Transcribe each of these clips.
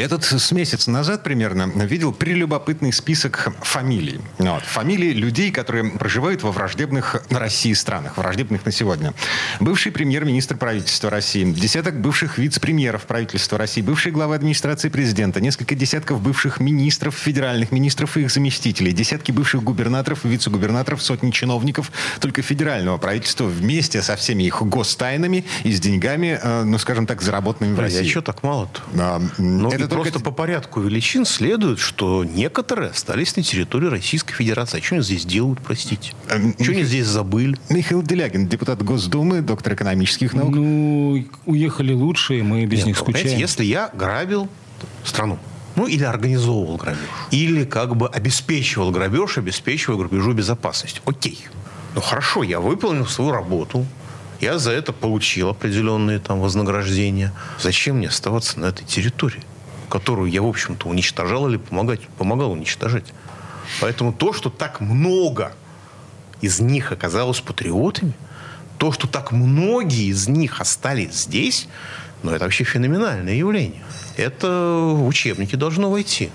Этот с месяц назад примерно видел прелюбопытный список фамилий. Ну Вот. Фамилии людей, которые проживают во враждебных России странах, враждебных на сегодня. Бывший премьер-министр правительства России, десяток бывших вице-премьеров правительства России, бывший глава администрации президента, несколько десятков бывших министров, федеральных министров и их заместителей, десятки бывших губернаторов, вице-губернаторов, сотни чиновников только федерального правительства вместе со всеми их гостайнами и с деньгами, э, ну, скажем так, заработанными в А России. что так мало-то? А, Ну, это и только просто по порядку величин следует, что некоторые остались на территории Российской Федерации. А что они здесь делают, простите? Эм, Что они здесь забыли? Михаил Делягин, депутат Госдумы, доктор экономических наук. Ну, уехали лучшие, мы без Нет, них понимаете, скучаем. если я грабил страну, ну, или организовывал грабеж, или как бы обеспечивал грабеж, обеспечивал грабежу безопасность. Окей. Ну, хорошо, я выполнил свою работу, я за это получил определенные там вознаграждения. Зачем мне оставаться на этой территории, которую я, в общем-то, уничтожал или помогать, помогал уничтожать? Поэтому то, что так много из них оказалось патриотами, то, что так многие из них остались здесь, ну, это вообще феноменальное явление. Это в учебники должно войти.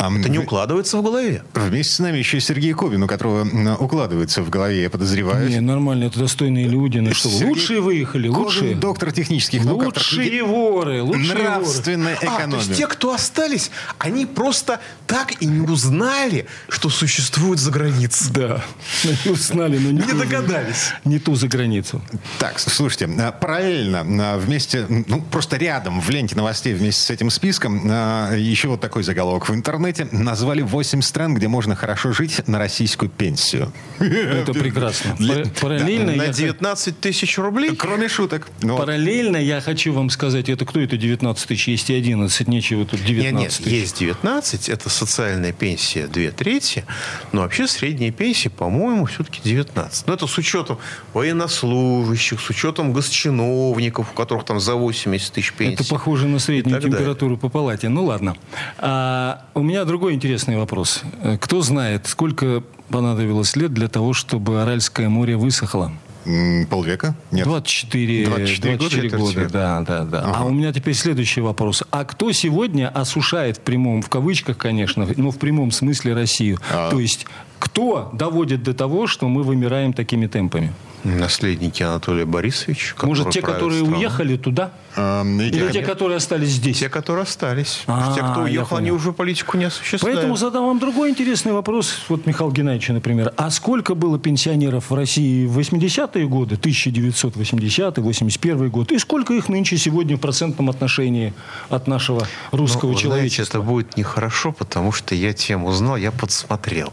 А, Это не укладывается в голове. Вместе с нами еще и Сергей Ковин, у которого укладывается в голове, я подозреваю. Не, нормально, это достойные люди. Ну что, Сергей лучшие выехали, Ковин, лучшие. доктор технических наук, Лучшие воры, лучшие воры. Нравственная А, то экономия. есть те, кто остались, они просто так и не узнали, что существует за границей. Да, они узнали, но не, Не догадались. Не ту за границу. Так, слушайте, а, параллельно а, вместе, ну, просто рядом в ленте новостей вместе с этим списком а, еще вот такой заголовок в интернете. Назвали 8 стран, где можно хорошо жить на российскую пенсию. Это прекрасно. Для- Параллельно, На я, 19 тысяч рублей? Кроме шуток. Ну, параллельно я хочу вам сказать, это кто это 19 тысяч, есть и 11, нечего тут Нет, 19 нет, тысяч. есть 19, это социальная пенсия 2 трети, но вообще средняя пенсия, по-моему, все-таки 19. Но это с учетом военнослужащих, с учетом госчиновников, у которых там за 80 тысяч пенсий. Это похоже на среднюю далее. температуру по палате. Ну ладно. А, у меня другой интересный вопрос. Э, Кто знает, сколько понадобилось лет для того, чтобы Аральское море высохло? Полвека? Нет. 24, 24 года, 24 четверть года, века. да, да, да. Ага. А у меня теперь следующий вопрос. А кто сегодня осушает в прямом, в кавычках, конечно, но в прямом смысле Россию? А. То есть кто доводит до того, что мы вымираем такими темпами? Наследники Анатолия Борисовича. Может, те, которые страной. уехали туда? Эм, Или те, которые остались здесь? Те, которые остались. А, те, кто уехал, они уже политику не осуществляют. Поэтому задам вам другой интересный вопрос, вот Михаил Геннадьевич, например. А сколько было пенсионеров в России в 80-е годы, 1980-81 год, и сколько их нынче сегодня в процентном отношении от нашего русского Ну, вы знаете, человечества? это будет нехорошо, потому что я тему узнал, я подсмотрел.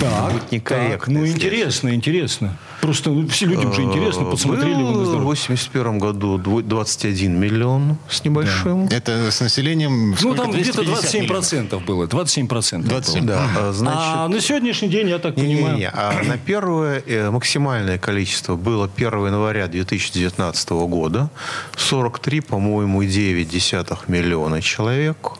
Так, будет некорректно, так, ну если интересно, интересно. Просто все людям же интересно, посмотрели вы на в здоровье. 81 году дво- 21 миллион с небольшим. Это с населением... Ну, сколько? там где-то 250 миллионов. 27% было, 27%. 27. было. Да, а, значит... А на сегодняшний день, я так Не-не-не, понимаю... а на первое э, максимальное количество было 1 января 2019 года. 43, по-моему, 9 миллиона человек.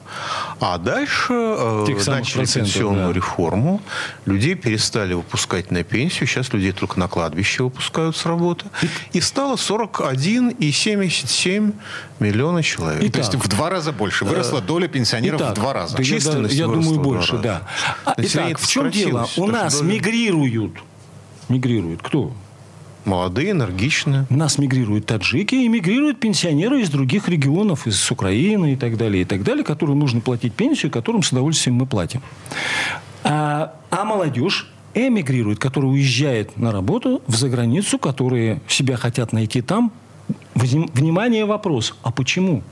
А дальше э, начали процентов, пенсионную да. реформу. Людей перестали выпускать на пенсию. Сейчас людей только на кладбище выпускают с работы. И стало 41,77 миллиона человек. И То есть Итак. в два раза больше. Выросла доля пенсионеров Итак, в два раза. да я, Численность я выросла думаю, больше, да. А, итак, в чем дело? У нас доля- мигрируют. Мигрируют. Кто? Молодые, энергичные. У нас мигрируют таджики и мигрируют пенсионеры из других регионов, из Украины и так далее, и так далее, которым нужно платить пенсию, которым с удовольствием мы платим. А, а молодежь эмигрирует, которая уезжает на работу в заграницу, которые себя хотят найти там. Вним- Внимание, вопрос. А почему?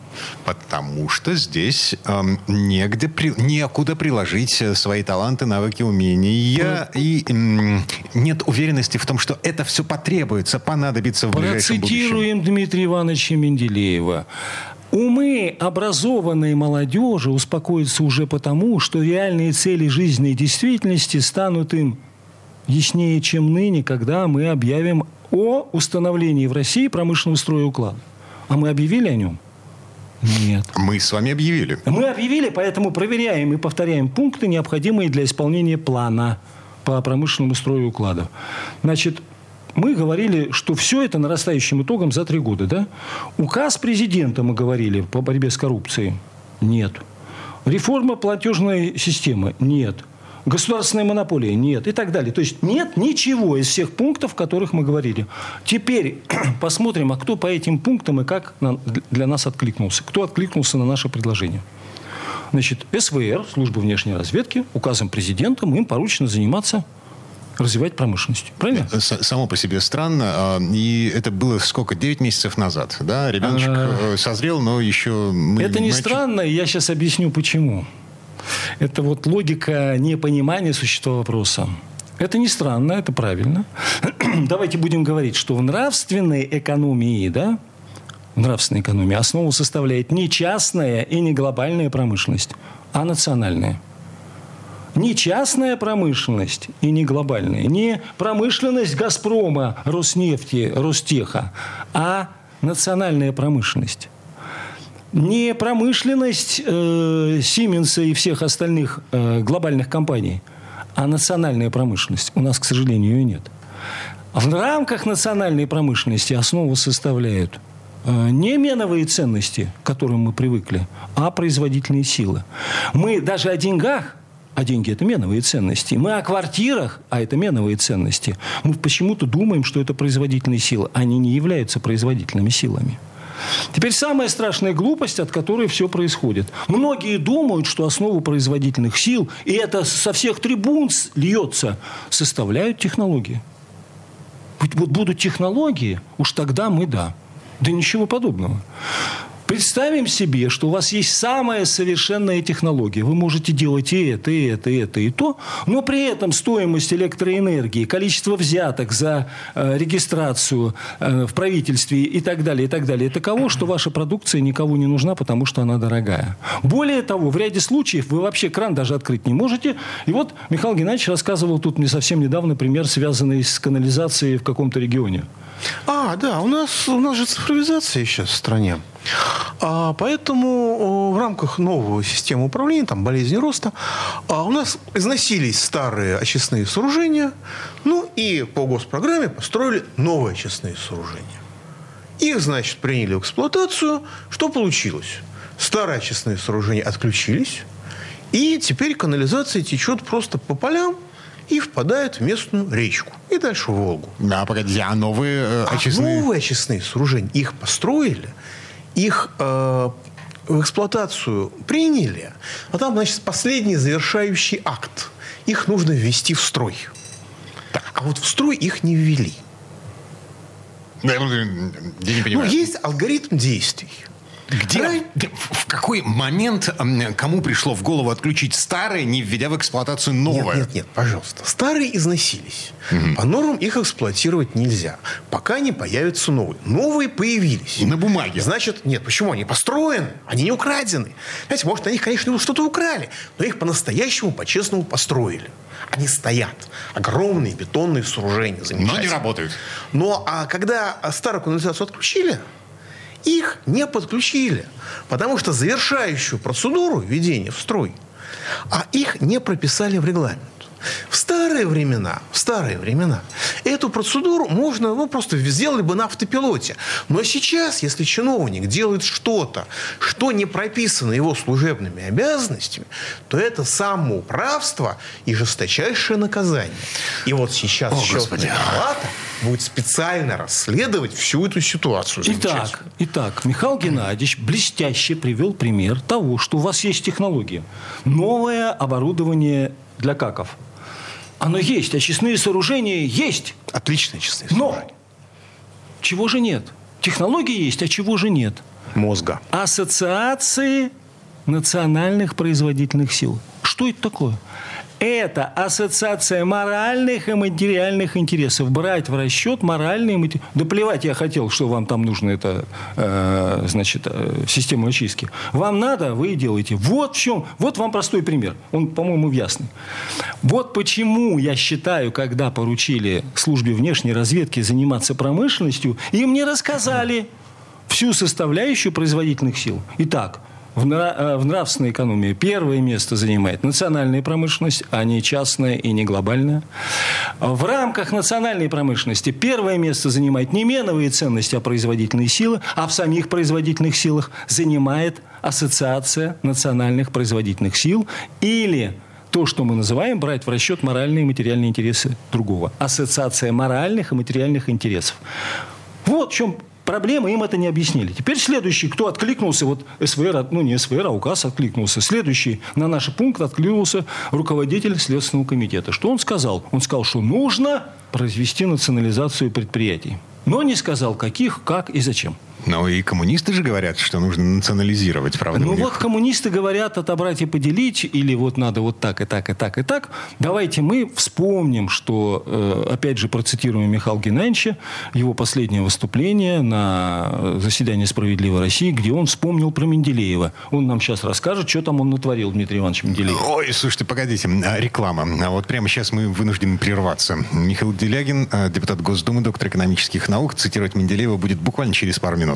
Потому что здесь эм, негде, при- некуда приложить э, свои таланты, навыки, умения. И м, нет уверенности в том, что это все потребуется, понадобится в ближайшем будущем. Процитируем Дмитрия Ивановича Менделеева. Умы образованной молодежи успокоятся уже потому, что реальные цели жизненной действительности станут им яснее, чем ныне, когда мы объявим о установлении в России промышленного строя уклада. А мы объявили о нем? Нет. Мы с вами объявили. Мы объявили, поэтому проверяем и повторяем пункты, необходимые для исполнения плана по промышленному строю уклада. Значит, мы говорили, что все это нарастающим итогом за три года. Да? Указ президента, мы говорили, по борьбе с коррупцией. Нет. Реформа платежной системы. Нет. Государственная монополия. Нет. И так далее. То есть нет ничего из всех пунктов, о которых мы говорили. Теперь посмотрим, а кто по этим пунктам и как для нас откликнулся. Кто откликнулся на наше предложение. Значит, СВР, служба внешней разведки, указом президента, им поручено заниматься развивать промышленность. Правильно? Само по себе странно. А, и это было сколько? 9 месяцев назад. Да? Ребеночек а... Э, созрел, но еще... Мы это не странно, я сейчас объясню, почему. Это вот логика непонимания существа вопроса. Это не странно, это правильно. Давайте будем говорить, что в нравственной экономии, да, в нравственной экономии основу составляет не частная и не глобальная промышленность, а национальная не частная промышленность и не глобальная, не промышленность «Газпрома», «Роснефти», «Ростеха», а национальная промышленность. Не промышленность э, Сименса и всех остальных э, глобальных компаний, а национальная промышленность. У нас, к сожалению, ее нет. В рамках национальной промышленности основу составляют э, не меновые ценности, к которым мы привыкли, а производительные силы. Мы даже о деньгах а деньги – это меновые ценности. Мы о квартирах, а это меновые ценности. Мы почему-то думаем, что это производительные силы. Они не являются производительными силами. Теперь самая страшная глупость, от которой все происходит. Многие думают, что основу производительных сил, и это со всех трибун льется, составляют технологии. Вот будут технологии, уж тогда мы да. Да ничего подобного. Представим себе, что у вас есть самая совершенная технология. Вы можете делать и это, и это, и это, и то, но при этом стоимость электроэнергии, количество взяток за э, регистрацию э, в правительстве и так далее, и так далее, таково, что ваша продукция никому не нужна, потому что она дорогая. Более того, в ряде случаев вы вообще кран даже открыть не можете. И вот Михаил Геннадьевич рассказывал тут мне совсем недавно пример, связанный с канализацией в каком-то регионе. А, да, у нас, у нас же цифровизация сейчас в стране. А, поэтому в рамках новой системы управления, там, болезни роста, а, у нас износились старые очистные сооружения, ну и по госпрограмме построили новые очистные сооружения. Их, значит, приняли в эксплуатацию. Что получилось? Старые очистные сооружения отключились, и теперь канализация течет просто по полям, и впадает в местную речку. И дальше в Волгу. Да, погоди, а новые э, очистные... А новые очистные сооружения, их построили, их э, в эксплуатацию приняли, а там, значит, последний завершающий акт. Их нужно ввести в строй. Так. А вот в строй их не ввели. Я не понимаю. Ну, есть алгоритм действий. Где, в какой момент кому пришло в голову отключить старое, не введя в эксплуатацию новое? Нет, нет, нет, пожалуйста. Старые износились. Угу. По нормам их эксплуатировать нельзя, пока не появятся новые. Новые появились. На бумаге. Значит, нет, почему? Они построены, они не украдены. Знаете, может, на них, конечно, что-то украли, но их по-настоящему, по-честному построили. Они стоят. Огромные бетонные сооружения. Но не работают. Но а когда старую канализацию отключили, их не подключили, потому что завершающую процедуру введения в строй, а их не прописали в регламент. В старые времена, в старые времена эту процедуру можно, ну, просто сделали бы на автопилоте. Но сейчас, если чиновник делает что-то, что не прописано его служебными обязанностями, то это самоуправство и жесточайшее наказание. И вот сейчас О, счетная палата будет специально расследовать всю эту ситуацию. Итак, итак, Михаил Геннадьевич блестяще привел пример того, что у вас есть технология. Новое оборудование для каков. Оно есть, очистные сооружения есть. Отличные очистные сооружения. Но чего же нет? Технологии есть, а чего же нет? Мозга. Ассоциации национальных производительных сил. Что это такое? Это ассоциация моральных и материальных интересов. Брать в расчет моральные материальные... Да плевать я хотел, что вам там нужно это, э, значит, э, систему очистки. Вам надо, вы и делаете. Вот в чем. Вот вам простой пример. Он, по-моему, ясный. Вот почему я считаю, когда поручили службе внешней разведки заниматься промышленностью, им не рассказали всю составляющую производительных сил. Итак, в, нра- в нравственной экономии первое место занимает национальная промышленность, а не частная и не глобальная. В рамках национальной промышленности первое место занимает не меновые ценности, а производительные силы, а в самих производительных силах занимает Ассоциация национальных производительных сил или то, что мы называем, брать в расчет моральные и материальные интересы другого. Ассоциация моральных и материальных интересов. Вот в чем проблема, им это не объяснили. Теперь следующий, кто откликнулся, вот СВР, ну не СВР, а указ откликнулся. Следующий на наш пункт откликнулся руководитель Следственного комитета. Что он сказал? Он сказал, что нужно произвести национализацию предприятий. Но не сказал, каких, как и зачем. Но и коммунисты же говорят, что нужно национализировать, правда? Ну вот коммунисты говорят отобрать и поделить, или вот надо вот так и так и так и так. Давайте мы вспомним, что, э, опять же, процитируем Михаила Геннадьевича, его последнее выступление на заседании «Справедливой России», где он вспомнил про Менделеева. Он нам сейчас расскажет, что там он натворил, Дмитрий Иванович Менделеев. Ой, слушайте, погодите, а, реклама. А вот прямо сейчас мы вынуждены прерваться. Михаил Делягин, а, депутат Госдумы, доктор экономических наук, цитировать Менделеева будет буквально через пару минут.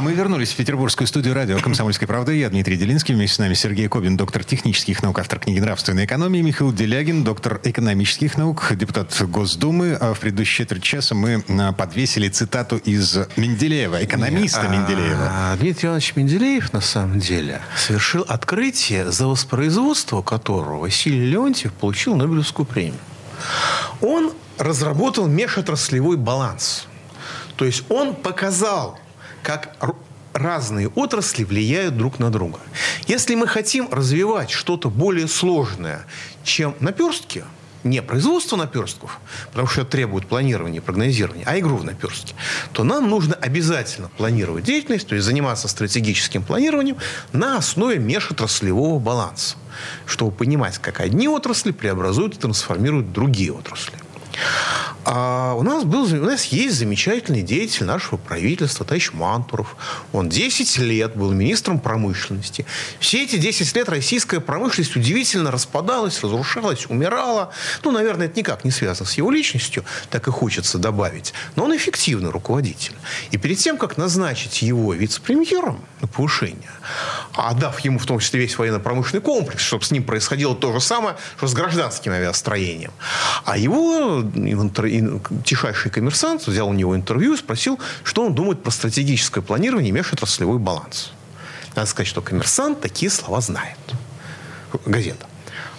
А мы вернулись в петербургскую студию радио «Комсомольской правды». Я Дмитрий Делинский. Вместе с нами Сергей Кобин, доктор технических наук, автор книги «Нравственная экономия». Михаил Делягин, доктор экономических наук, депутат Госдумы. А в предыдущие четверть часа мы а, подвесили цитату из Менделеева, экономиста Менделеева. А, Дмитрий Иванович Менделеев, на самом деле, совершил открытие, за воспроизводство которого Василий Леонтьев получил Нобелевскую премию. Он разработал межотраслевой баланс. То есть он показал, как разные отрасли влияют друг на друга. Если мы хотим развивать что-то более сложное, чем наперстки, не производство наперстков, потому что это требует планирования и прогнозирования, а игру в наперстки, то нам нужно обязательно планировать деятельность, то есть заниматься стратегическим планированием на основе межотраслевого баланса, чтобы понимать, как одни отрасли преобразуют и трансформируют другие отрасли. А у нас, был, у нас есть замечательный деятель нашего правительства, товарищ Мантуров. Он 10 лет был министром промышленности. Все эти 10 лет российская промышленность удивительно распадалась, разрушалась, умирала. Ну, наверное, это никак не связано с его личностью, так и хочется добавить. Но он эффективный руководитель. И перед тем, как назначить его вице-премьером на повышение, отдав ему в том числе весь военно-промышленный комплекс, чтобы с ним происходило то же самое, что с гражданским авиастроением. А его интер- ин- тишайший коммерсант взял у него интервью и спросил, что он думает про стратегическое планирование и межотраслевой баланс. Надо сказать, что коммерсант такие слова знает. Газета.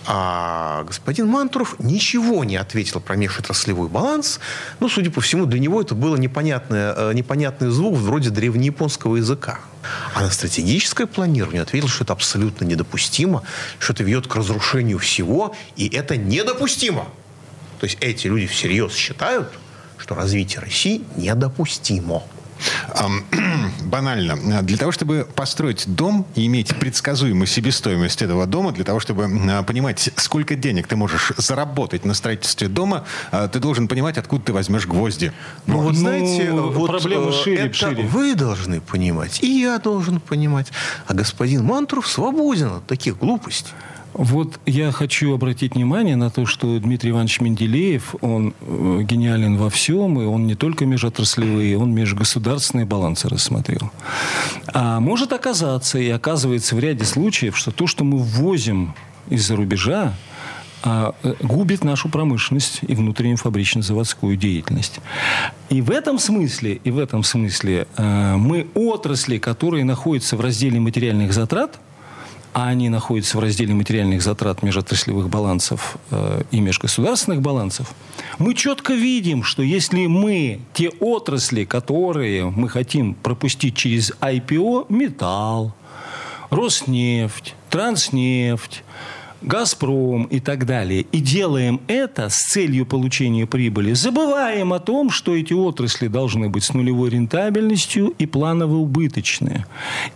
А господин Мантуров ничего не ответил про межотраслевой баланс. Ну, судя по всему, для него это было непонятное, э, непонятный звук вроде древнеяпонского языка. А на стратегическое планирование ответил, что это абсолютно недопустимо, что это ведет к разрушению всего, и это недопустимо. То есть эти люди всерьез считают, что развитие России недопустимо. Банально. Для того, чтобы построить дом и иметь предсказуемую себестоимость этого дома, для того, чтобы а, понимать, сколько денег ты можешь заработать на строительстве дома, а, ты должен понимать, откуда ты возьмешь гвозди. Ну, вот Ну, знаете, вот, проблема э, шире, это шире. вы должны понимать, и я должен понимать. А господин Мантуров свободен от таких глупостей. Вот я хочу обратить внимание на то, что Дмитрий Иванович Менделеев, он э, гениален во всем, и он не только межотраслевые, он межгосударственные балансы рассмотрел. А может оказаться, и оказывается в ряде случаев, что то, что мы ввозим из-за рубежа, а, э, губит нашу промышленность и внутреннюю фабрично-заводскую деятельность. И в этом смысле, и в этом смысле э, мы отрасли, которые находятся в разделе материальных затрат, а они находятся в разделе материальных затрат межотраслевых балансов э, и межгосударственных балансов, мы четко видим, что если мы те отрасли, которые мы хотим пропустить через IPO, металл, Роснефть, Транснефть, Газпром и так далее, и делаем это с целью получения прибыли, забываем о том, что эти отрасли должны быть с нулевой рентабельностью и планово убыточные.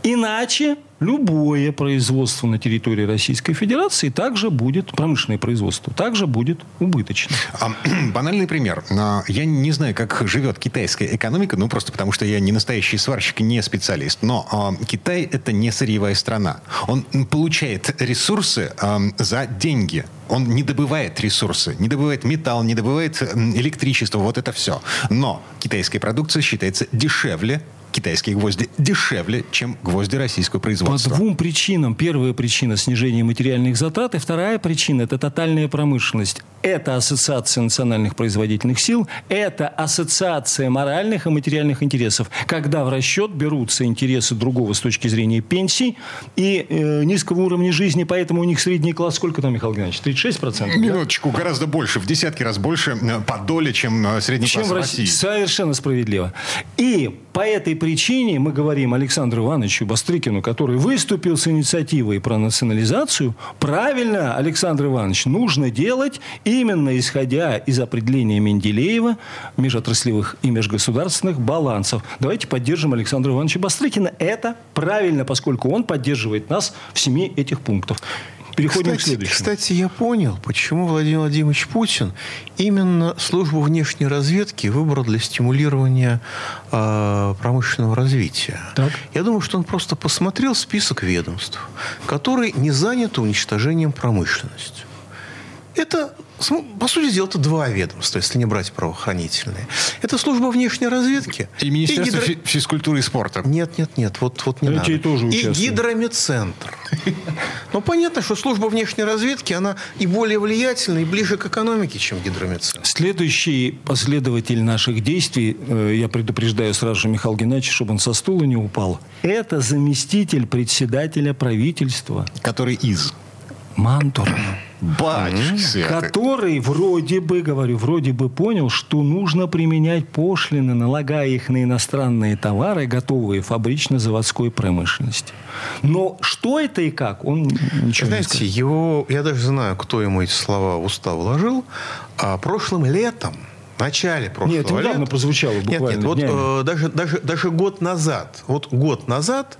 Иначе любое производство на территории Российской Федерации также будет, промышленное производство, также будет убыточным. А, банальный пример. Я не знаю, как живет китайская экономика, ну просто потому, что я не настоящий сварщик, не специалист. Но а, Китай это не сырьевая страна. Он получает ресурсы а, за деньги. Он не добывает ресурсы, не добывает металл, не добывает электричество, вот это все. Но китайская продукция считается дешевле китайские гвозди дешевле, чем гвозди российского производства. По двум причинам. Первая причина – снижение материальных затрат. И вторая причина – это тотальная промышленность. Это ассоциация национальных производительных сил. Это ассоциация моральных и материальных интересов. Когда в расчет берутся интересы другого с точки зрения пенсий и э, низкого уровня жизни. Поэтому у них средний класс сколько там, Михаил Геннадьевич? 36%? Минуточку, да? гораздо больше. В десятки раз больше э, по доле, чем э, средний чем класс в России. Совершенно справедливо. И по этой причине мы говорим Александру Ивановичу Бастрыкину, который выступил с инициативой про национализацию, правильно, Александр Иванович, нужно делать именно исходя из определения Менделеева межотраслевых и межгосударственных балансов. Давайте поддержим Александра Ивановича Бастрыкина. Это правильно, поскольку он поддерживает нас в семи этих пунктах. Переходим кстати, к следующему. Кстати, я понял, почему Владимир Владимирович Путин именно службу внешней разведки выбрал для стимулирования э, промышленного развития. Так. Я думаю, что он просто посмотрел список ведомств, которые не заняты уничтожением промышленности. Это по сути дела, это два ведомства, если не брать правоохранительные. Это служба внешней разведки. И Министерство и гидро... физкультуры и спорта. Нет, нет, нет, вот, вот не надо. Тоже и гидромедцентр. Ну, понятно, что служба внешней разведки, она и более влиятельна, и ближе к экономике, чем гидромедцентр. Следующий последователь наших действий, э, я предупреждаю сразу же Михаил Геннадьевич, чтобы он со стула не упал, это заместитель председателя правительства. Который из? Мантур. Батюшки Который вроде бы, говорю, вроде бы понял, что нужно применять пошлины, налагая их на иностранные товары, готовые фабрично-заводской промышленности. Но что это и как, он ничего Знаете, не сказал. его, я даже знаю, кто ему эти слова в устав вложил. А прошлым летом в начале прошлого Нет, это недавно лета. прозвучало буквально Нет, нет, вот э, даже, даже, даже год назад, вот год назад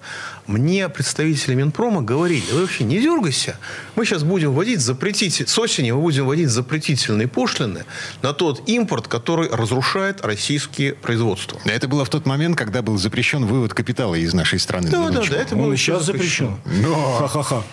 мне представители Минпрома говорили, вы вообще не дергайся, мы сейчас будем вводить запретить, с осени мы будем вводить запретительные пошлины на тот импорт, который разрушает российские производства. Это было в тот момент, когда был запрещен вывод капитала из нашей страны. Да, да, да, это было сейчас запрещено. Но... Ха-ха-ха.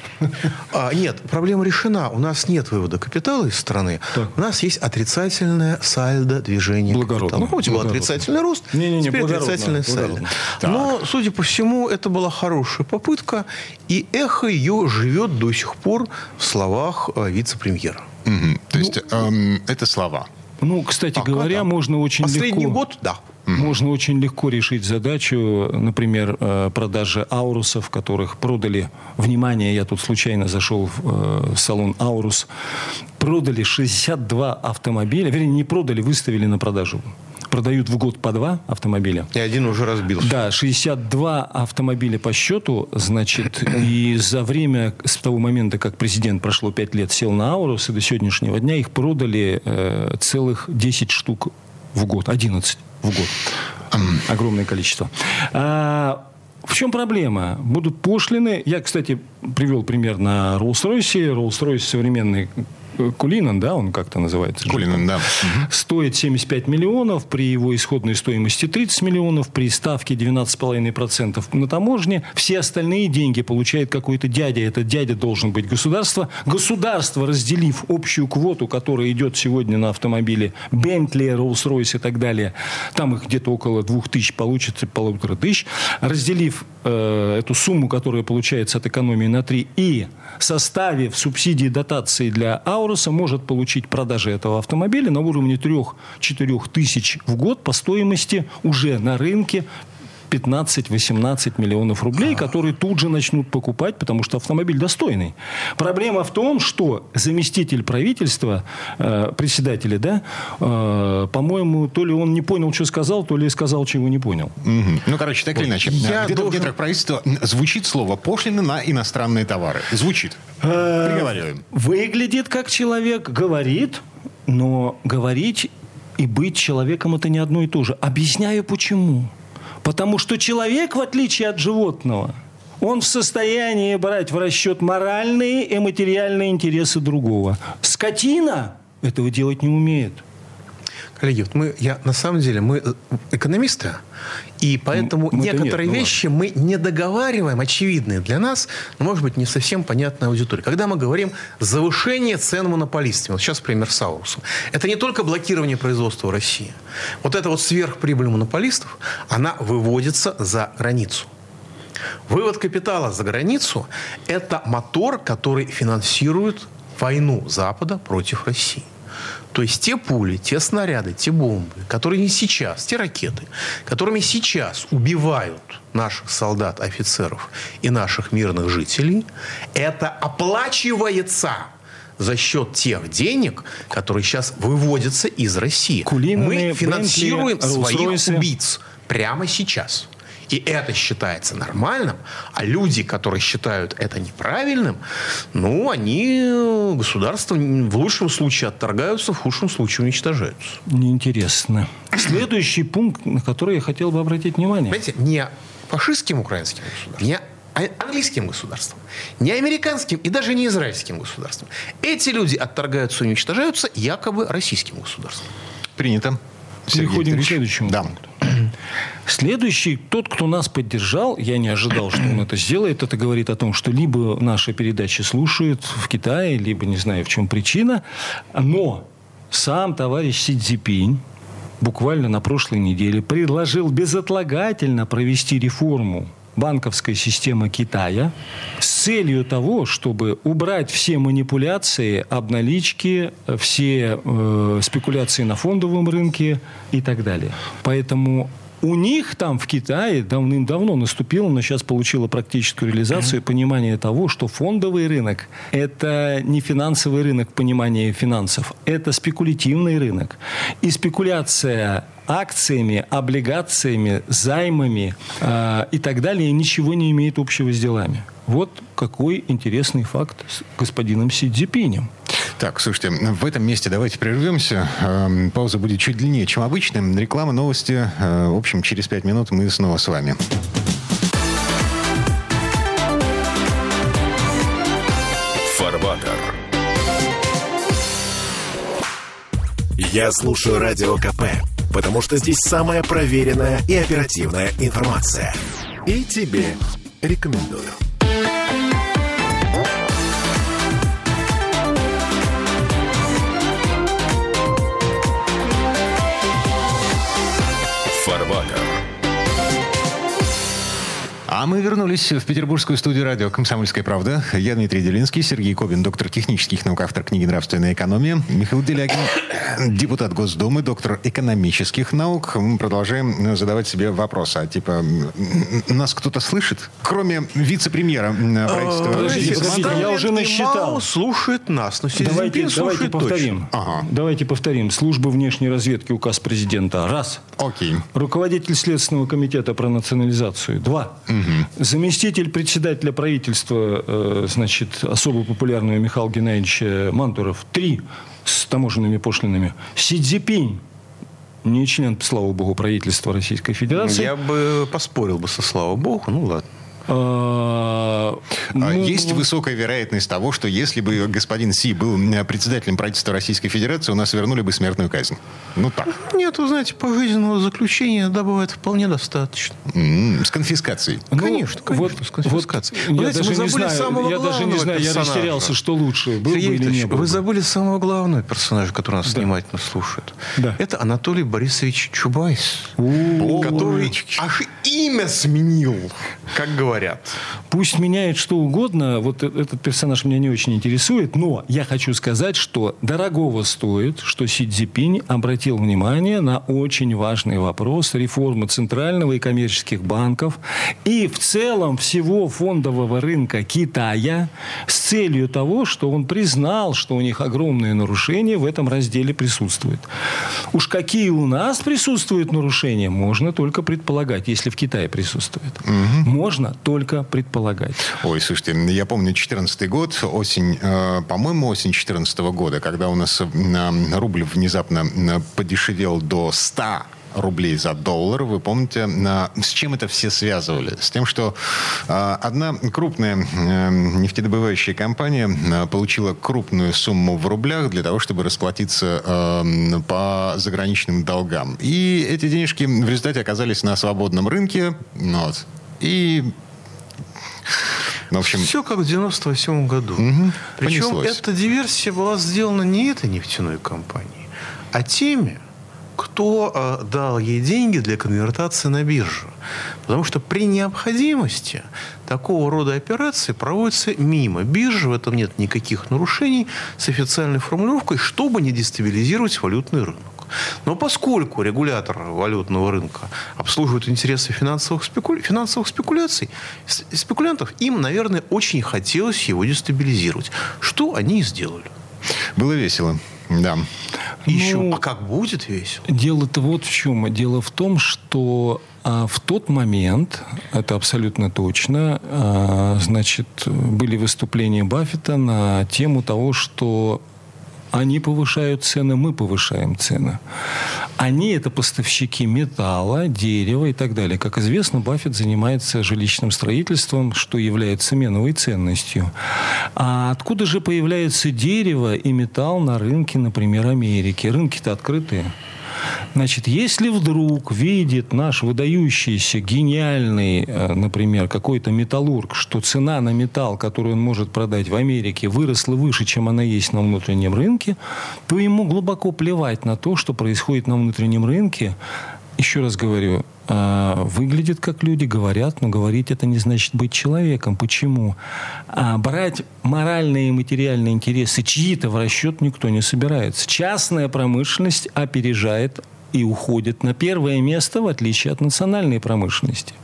А, нет, проблема решена. У нас нет вывода капитала из страны. Так. У нас есть отрицательное сальдо движения Благородно. Ну, помните, был отрицательный рост, не, не, не, теперь отрицательное сальдо. Но, судя по всему, это была хорошая хорошая попытка, и эхо ее живет до сих пор в словах э, вице-премьера. Угу. То есть ну, эм, это слова. Ну, кстати Пока, говоря, да. можно очень Последний легко... год, да. Можно очень легко решить задачу, например, э, продажи аурусов, которых продали, внимание, я тут случайно зашел в э, салон Аурус, продали 62 автомобиля, вернее, не продали, выставили на продажу продают в год по два автомобиля. И один уже разбился. Да, 62 автомобиля по счету, значит, и за время, с того момента, как президент прошло 5 лет, сел на Аурус, и до сегодняшнего дня их продали э, целых 10 штук в год, 11 в год. Огромное количество. А, в чем проблема? Будут пошлины. Я, кстати, привел пример на Rolls-Royce. Rolls-Royce современный Кулинан, да, он как-то называется? Кулинан, да. Стоит 75 миллионов, при его исходной стоимости 30 миллионов, при ставке 12,5% на таможне. Все остальные деньги получает какой-то дядя. Этот дядя должен быть государство. Государство, разделив общую квоту, которая идет сегодня на автомобиле Bentley, Rolls-Royce и так далее, там их где-то около двух тысяч получится, полутора тысяч, разделив э, эту сумму, которая получается от экономии на 3, и составив субсидии дотации для АУ, Тауруса может получить продажи этого автомобиля на уровне 3-4 тысяч в год по стоимости уже на рынке 15-18 миллионов рублей, которые тут же начнут покупать, потому что автомобиль достойный. Проблема в том, что заместитель правительства, э, председателя, да, э, по-моему, то ли он не понял, что сказал, то ли сказал, чего не понял. Угу. Ну, короче, так вот. или иначе. Я Где-то должен... в недрах правительства звучит слово «пошлины на иностранные товары». Звучит. Э, Приговариваем. Выглядит как человек, говорит, но говорить и быть человеком это не одно и то же. Объясняю почему. Потому что человек, в отличие от животного, он в состоянии брать в расчет моральные и материальные интересы другого. Скотина этого делать не умеет. Коллеги, вот мы, я, на самом деле, мы э, экономисты, и поэтому мы некоторые нет, ну вещи ладно. мы не договариваем, очевидные для нас, но, может быть, не совсем понятной аудитории. Когда мы говорим завышение цен монополистами, вот сейчас пример с Аурусом, это не только блокирование производства в России. Вот эта вот сверхприбыль монополистов, она выводится за границу. Вывод капитала за границу – это мотор, который финансирует войну Запада против России. То есть те пули, те снаряды, те бомбы, которые сейчас, те ракеты, которыми сейчас убивают наших солдат, офицеров и наших мирных жителей, это оплачивается за счет тех денег, которые сейчас выводятся из России. Кулинами, Мы финансируем Бентли, своих убийц прямо сейчас и это считается нормальным, а люди, которые считают это неправильным, ну, они государство в лучшем случае отторгаются, в худшем случае уничтожаются. Неинтересно. Следующий пункт, на который я хотел бы обратить внимание. Понимаете, не фашистским украинским государством, не английским государством, не американским и даже не израильским государством. Эти люди отторгаются и уничтожаются якобы российским государством. Принято. Переходим к следующему да. пункту. Следующий, тот, кто нас поддержал, я не ожидал, что он это сделает, это говорит о том, что либо наши передачи слушают в Китае, либо не знаю, в чем причина, но сам товарищ Си Цзипинь буквально на прошлой неделе предложил безотлагательно провести реформу банковской системы Китая с целью того, чтобы убрать все манипуляции, обналички, все э, спекуляции на фондовом рынке и так далее. Поэтому у них там в Китае давным-давно наступило, но сейчас получило практическую реализацию mm-hmm. понимание того, что фондовый рынок – это не финансовый рынок понимания финансов, это спекулятивный рынок. И спекуляция акциями, облигациями, займами э, и так далее ничего не имеет общего с делами. Вот какой интересный факт с господином Си Цзипинем. Так, слушайте, в этом месте давайте прервемся. Эм, пауза будет чуть длиннее, чем обычно. Реклама, новости. Э, в общем, через пять минут мы снова с вами. Фарватер. Я слушаю Радио КП, потому что здесь самая проверенная и оперативная информация. И тебе рекомендую. А мы вернулись в петербургскую студию радио «Комсомольская правда». Я Дмитрий Делинский, Сергей Кобин, доктор технических наук, автор книги «Нравственная экономия». Михаил Делягин, депутат Госдумы, доктор экономических наук. Мы продолжаем задавать себе вопросы. А типа, нас кто-то слышит? Кроме вице-премьера правительства. А, подождите, подождите, я уже насчитал. слушает нас. Но давайте, давайте повторим. Ага. Давайте повторим. Служба внешней разведки, указ президента. Раз. Окей. Руководитель Следственного комитета про национализацию. Два. Угу. Заместитель председателя правительства, э, значит, особо популярного Михаила Геннадьевича Мантуров, три с таможенными пошлинами. Си Цзипинь, не член, слава богу, правительства Российской Федерации. Я бы поспорил бы со слава богу, ну ладно. А, а ну, Есть высокая вероятность того, что если бы господин Си был председателем правительства Российской Федерации, у нас вернули бы смертную казнь. Ну так. Нет, вы знаете, пожизненного заключения да, бывает вполне достаточно. с конфискацией. Ну, конечно, конечно, вот, с конфискацией. Вот, я, знаете, даже не знаю, я даже не знаю, персонажа. я растерялся, что лучше, был Сергей бы или не был. Вы забыли самого главного персонажа, который нас да. внимательно слушает. Да. Это Анатолий Борисович Чубайс, который аж имя сменил, как говорят говорят. Пусть меняет что угодно. Вот э, этот персонаж меня не очень интересует. Но я хочу сказать, что дорогого стоит, что Си Цзипинь обратил внимание на очень важный вопрос реформы центрального и коммерческих банков и в целом всего фондового рынка Китая с целью того, что он признал, что у них огромные нарушения в этом разделе присутствуют. Уж какие у нас присутствуют нарушения, можно только предполагать, если в Китае присутствует. Угу. Можно только предполагать. Ой, слушайте, я помню 2014 год, осень, э, по-моему, осень 2014 года, когда у нас э, рубль внезапно э, подешевел до 100 рублей за доллар. Вы помните, с чем это все связывали? С тем, что одна крупная э, нефтедобывающая компания э, получила крупную сумму в рублях для того, чтобы расплатиться э, по заграничным долгам. И эти денежки в результате оказались на свободном рынке. Вот. И в общем... Все как в 98 году. Угу, Причем понеслось. эта диверсия была сделана не этой нефтяной компанией, а теми, кто э, дал ей деньги для конвертации на биржу. Потому что при необходимости такого рода операции проводятся мимо биржи, в этом нет никаких нарушений с официальной формулировкой, чтобы не дестабилизировать валютный рынок. Но поскольку регулятор валютного рынка обслуживает интересы финансовых, спекуля... финансовых спекуляций, спекулянтов, им, наверное, очень хотелось его дестабилизировать. Что они и сделали. Было весело. Да. Еще, ну, а как будет весело? Дело-то вот в чем. Дело в том, что а, в тот момент, это абсолютно точно, а, значит, были выступления Баффета на тему того, что они повышают цены, мы повышаем цены. Они – это поставщики металла, дерева и так далее. Как известно, Баффет занимается жилищным строительством, что является меновой ценностью. А откуда же появляется дерево и металл на рынке, например, Америки? Рынки-то открытые. Значит, если вдруг видит наш выдающийся, гениальный, э, например, какой-то металлург, что цена на металл, который он может продать в Америке, выросла выше, чем она есть на внутреннем рынке, то ему глубоко плевать на то, что происходит на внутреннем рынке. Еще раз говорю, э, выглядят как люди, говорят, но говорить это не значит быть человеком. Почему? А брать моральные и материальные интересы чьи-то в расчет никто не собирается. Частная промышленность опережает и уходит на первое место, в отличие от национальной промышленности.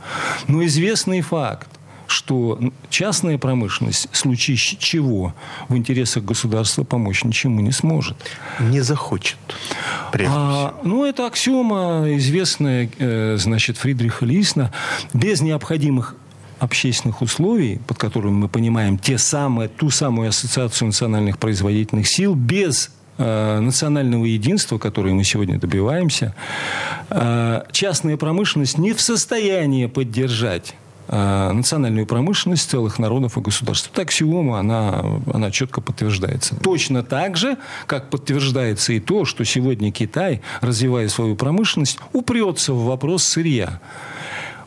Но известный факт, что частная промышленность в случае чего в интересах государства помочь ничему не сможет. Не захочет. А, ну, это аксиома известная, э, значит, Фридриха Лисна. Без необходимых общественных условий, под которыми мы понимаем те самые, ту самую ассоциацию национальных производительных сил, без Э, национального единства, которое мы сегодня добиваемся, э, частная промышленность не в состоянии поддержать национальную промышленность целых народов и государств. Это аксиома, она, она четко подтверждается. Точно так же, как подтверждается и то, что сегодня Китай, развивая свою промышленность, упрется в вопрос сырья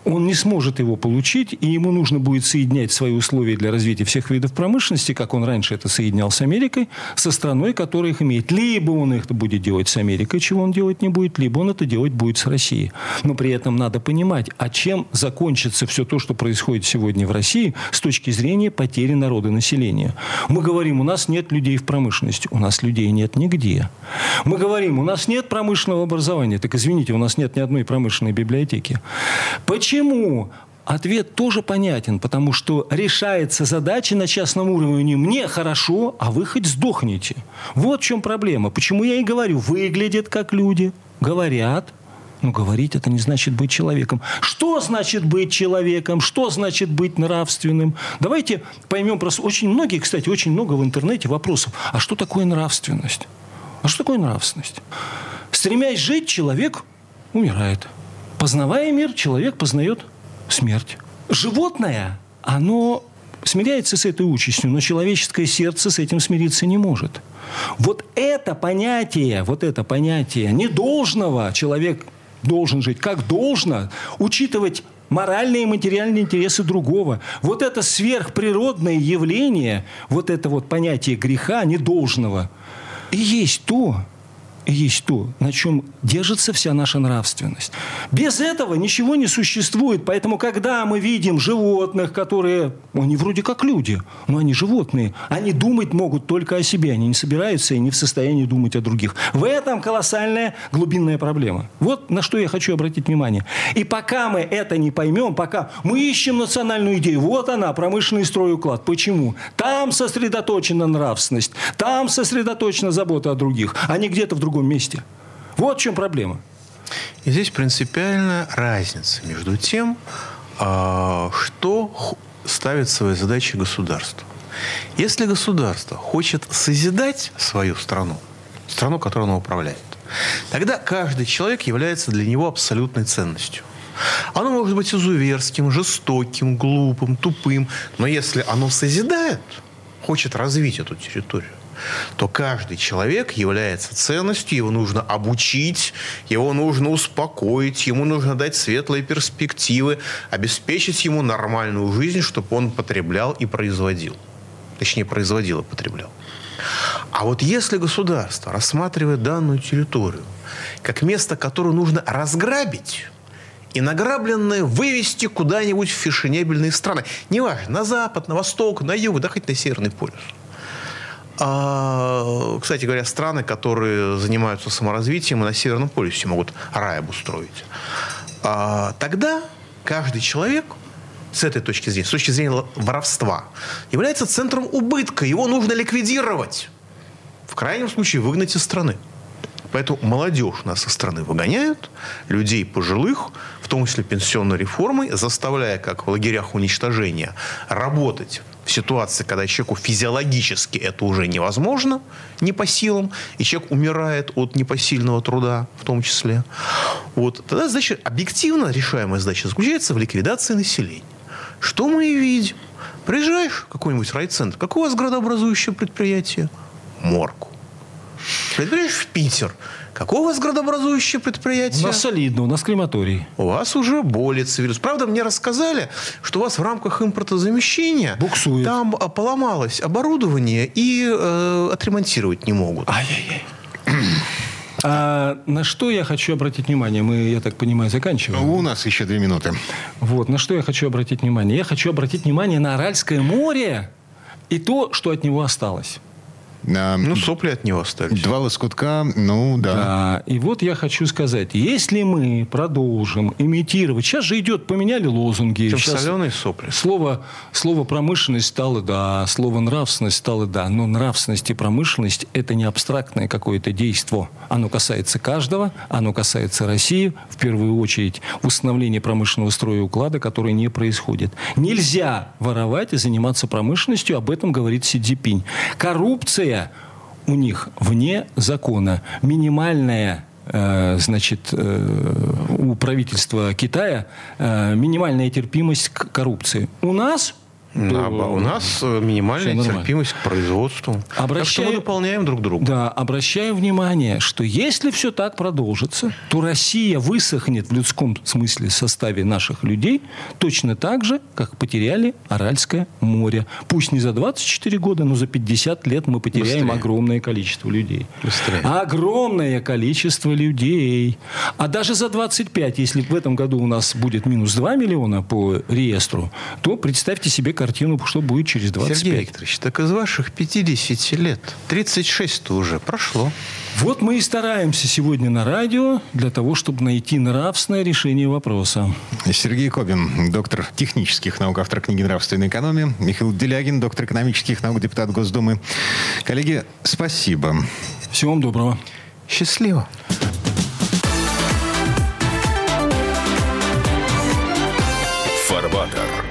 он не сможет его получить, и ему нужно будет соединять свои условия для развития всех видов промышленности, как он раньше это соединял с Америкой, со страной, которая их имеет. Либо он это будет делать с Америкой, чего он делать не будет, либо он это делать будет с Россией. Но при этом надо понимать, а чем закончится все то, что происходит сегодня в России с точки зрения потери народа населения. Мы говорим, у нас нет людей в промышленности. У нас людей нет нигде. Мы говорим, у нас нет промышленного образования. Так извините, у нас нет ни одной промышленной библиотеки. Почему? Почему? Ответ тоже понятен, потому что решается задача на частном уровне мне хорошо, а вы хоть сдохнете. Вот в чем проблема. Почему я и говорю, выглядят как люди, говорят, но говорить это не значит быть человеком. Что значит быть человеком? Что значит быть нравственным? Давайте поймем просто. Очень многие, кстати, очень много в интернете вопросов. А что такое нравственность? А что такое нравственность? Стремясь жить, человек умирает. Познавая мир, человек познает смерть. Животное, оно смиряется с этой участью, но человеческое сердце с этим смириться не может. Вот это понятие, вот это понятие недолжного человек должен жить как должно, учитывать моральные и материальные интересы другого. Вот это сверхприродное явление, вот это вот понятие греха недолжного, и есть то, есть то, на чем держится вся наша нравственность. Без этого ничего не существует. Поэтому, когда мы видим животных, которые, они вроде как люди, но они животные, они думать могут только о себе, они не собираются и не в состоянии думать о других. В этом колоссальная глубинная проблема. Вот на что я хочу обратить внимание. И пока мы это не поймем, пока мы ищем национальную идею, вот она, промышленный стройуклад. Почему? Там сосредоточена нравственность, там сосредоточена забота о других, а не где-то в другом месте. Вот в чем проблема. И здесь принципиальная разница между тем, а, что ставит свои задачи государство. Если государство хочет созидать свою страну, страну, которую оно управляет, тогда каждый человек является для него абсолютной ценностью. Оно может быть изуверским, жестоким, глупым, тупым, но если оно созидает, хочет развить эту территорию, то каждый человек является ценностью, его нужно обучить, его нужно успокоить, ему нужно дать светлые перспективы, обеспечить ему нормальную жизнь, чтобы он потреблял и производил. Точнее, производил и потреблял. А вот если государство рассматривает данную территорию как место, которое нужно разграбить, и награбленное вывести куда-нибудь в фешенебельные страны. Неважно, на запад, на восток, на юг, да хоть на Северный полюс. А, кстати говоря, страны, которые занимаются саморазвитием и на Северном полюсе могут рай обустроить. А, тогда каждый человек с этой точки зрения, с точки зрения воровства, является центром убытка. Его нужно ликвидировать. В крайнем случае выгнать из страны. Поэтому молодежь нас со страны выгоняют, людей пожилых, в том числе пенсионной реформой, заставляя, как в лагерях уничтожения, работать в ситуации, когда человеку физиологически это уже невозможно, не по силам, и человек умирает от непосильного труда в том числе. Вот. Тогда задача, объективно решаемая задача заключается в ликвидации населения. Что мы и видим. Приезжаешь в какой-нибудь райцентр. Какое у вас градообразующее предприятие? Морку. Приезжаешь в Питер. Какое у вас градообразующее предприятие? У нас солидно, у нас крематорий. У вас уже более цивилизованно. Правда, мне рассказали, что у вас в рамках импортозамещения Буксует. там а, поломалось оборудование и э, отремонтировать не могут. Ай-яй-яй. А на что я хочу обратить внимание? Мы, я так понимаю, заканчиваем. У нас еще две минуты. Вот, на что я хочу обратить внимание? Я хочу обратить внимание на Аральское море и то, что от него осталось. А, Ну, сопли от него остались. Два лоскутка, ну да. Да, и вот я хочу сказать, если мы продолжим имитировать, сейчас же идет, поменяли лозунги. Причем сейчас соленые сопли. Слово, слово промышленность стало да, слово нравственность стало да, но нравственность и промышленность – это не абстрактное какое-то действо. Оно касается каждого, оно касается России, в первую очередь установления промышленного строя и уклада, который не происходит. Нельзя воровать и заниматься промышленностью, об этом говорит Си Цзипинь. Коррупция у них вне закона. Минимальная э, значит, э, у правительства Китая э, минимальная терпимость к коррупции. У нас То- у нас э, минимальная терпимость к производству. Так что Обращаю- мы дополняем друг друга. Да, обращаю внимание, что если все так продолжится, то Россия высохнет в людском смысле составе наших людей точно так же, как потеряли Аральское море. Пусть не за 24 года, но за 50 лет мы потеряем Быстрее. огромное количество людей. Быстрее. Огромное количество людей. А даже за 25, если в этом году у нас будет минус 2 миллиона по реестру, то представьте себе картину, что будет через 25. Сергей Викторович, так из ваших 50 лет 36-то уже прошло. Вот мы и стараемся сегодня на радио для того, чтобы найти нравственное решение вопроса. Сергей Кобин, доктор технических наук, автор книги «Нравственная экономия». Михаил Делягин, доктор экономических наук, депутат Госдумы. Коллеги, спасибо. Всего вам доброго. Счастливо. Фарватер.